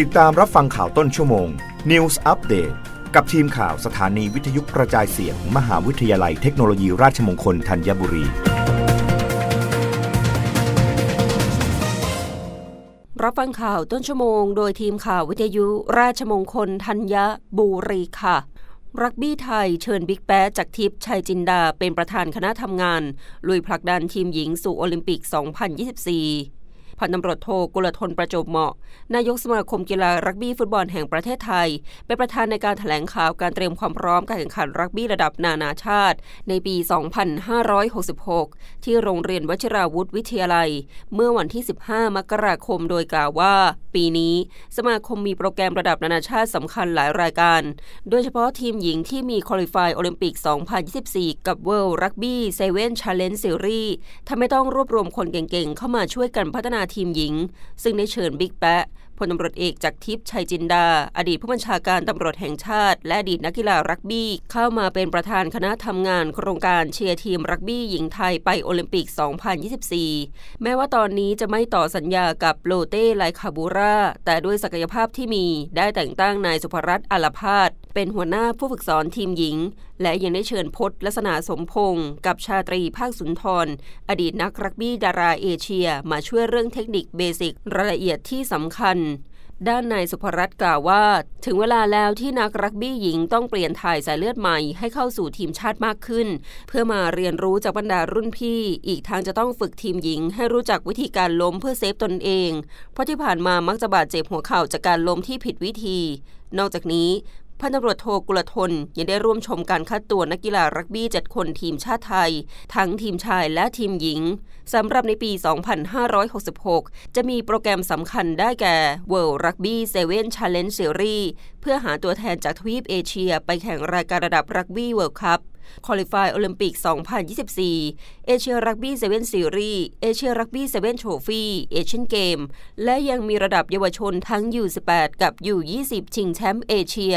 ติดตามรับฟังข่าวต้นชั่วโมง News Update กับทีมข่าวสถานีวิทยุกระจายเสียงมหาวิทยาลัยเทคโนโลยีราชมงคลธัญบุรี รับฟังข่าวต้นชั่วโมง โดยทีมข่าววิทยุราชมงคลธัญบุรีค่ะรักบี้ไทยเชิญบิ๊กแป๊จากทิพย์ชัยจินดาเป็นประธานคณะทำงาน ลุยผลักดันทีมหญิงสู่โอลิมปิก 2024 พันตำรวจโทกุลทนประจบเหมาะ นายกสมาคมกีฬารักบี้ฟุตบอลแห่งประเทศไทย เป็นประธานในการถแถลงข่าวการเตรียมความพร้อมการแข่งขันรักบี้ระดับนานาชาติ ในปี 2566 ที่โรงเรียนวชิราวุธวิทยาลัย เมื่อวันที่ 15 มกราคมโดยกล่าวว่า ปีนี้สมาคมมีโปรแกรมระดับนานาชาติสำคัญหลายรายการ โดยเฉพาะทีมหญิงที่มีคุริฟายโอลิมปิก 2024 กับ World Rugby 7 Challenge Series ทำให้ต้องรวบรวมคนเก่งๆ เข้ามาช่วยกันพัฒนาทีมหญิง ซึ่งได้เชิญบิ๊กแปะ ลตำรวจเอกจากทิพย์ชัยจินดา อดีตผู้บัญชาการตำรวจแห่งชาติ และอดีตนักกีฬารักบี้ เข้ามาเป็นประธานคณะทำงานโครงการเชียร์ทีมรักบี้หญิงไทยไปโอลิมปิก 2024 แม้ว่าตอนนี้จะไม่ต่อสัญญากับโลเต้ไลคาบูราแต่ด้วยศักยภาพที่มีได้แต่งตั้งนายสุภรัตน์อาลพาดเป็นหัวหน้าผู้ฝึกสอนทีมหญิง และยังได้เชิญพจน์ลักษณะสมพงศ์กับชาตรีภาคสุนทร อดีตนักรักบี้ดาราเอเชีย มาช่วยเรื่องเทคนิค basic รายละเอียดที่สำคัญด้านนายสุภรัตน์กล่าวว่า ถึงเวลาแล้วที่นักรักบี้หญิงต้องเปลี่ยนถ่ายสายเลือดใหม่ให้เข้าสู่ทีมชาติมากขึ้น เพื่อมาเรียนรู้จากบรรดารุ่นพี่ อีกทางจะต้องฝึกทีมหญิง ให้รู้จักวิธีการล้มเพื่อ save ตนเอง เพราะที่ผ่านมามักจะบาดเจ็บหัวเข่าจากการล้มที่ผิดวิธี นอกจากนี้ พันตำรวจโทกุลทนยังได้ร่วมชมการคัดตัวนักกีฬารักบี้ 7 คนทีมชาติไทย ทั้งทีมชายและทีมหญิงสำหรับในปี 2566 จะมีโปรแกรมสำคัญได้แก่ World Rugby 7 Challenge Series เพื่อหาตัวแทนจากทวีปเอเชีย ไปแข่งรายการระดับ Rugby World Cup qualify โอลิมปิก 2024 Asia Rugby 7 Series Asia Rugby 7 Trophy เอเชียนเกมส์ และยังมีระดับเยาวชนทั้ง U18 กับ U20 ชิงแชมป์เอเชีย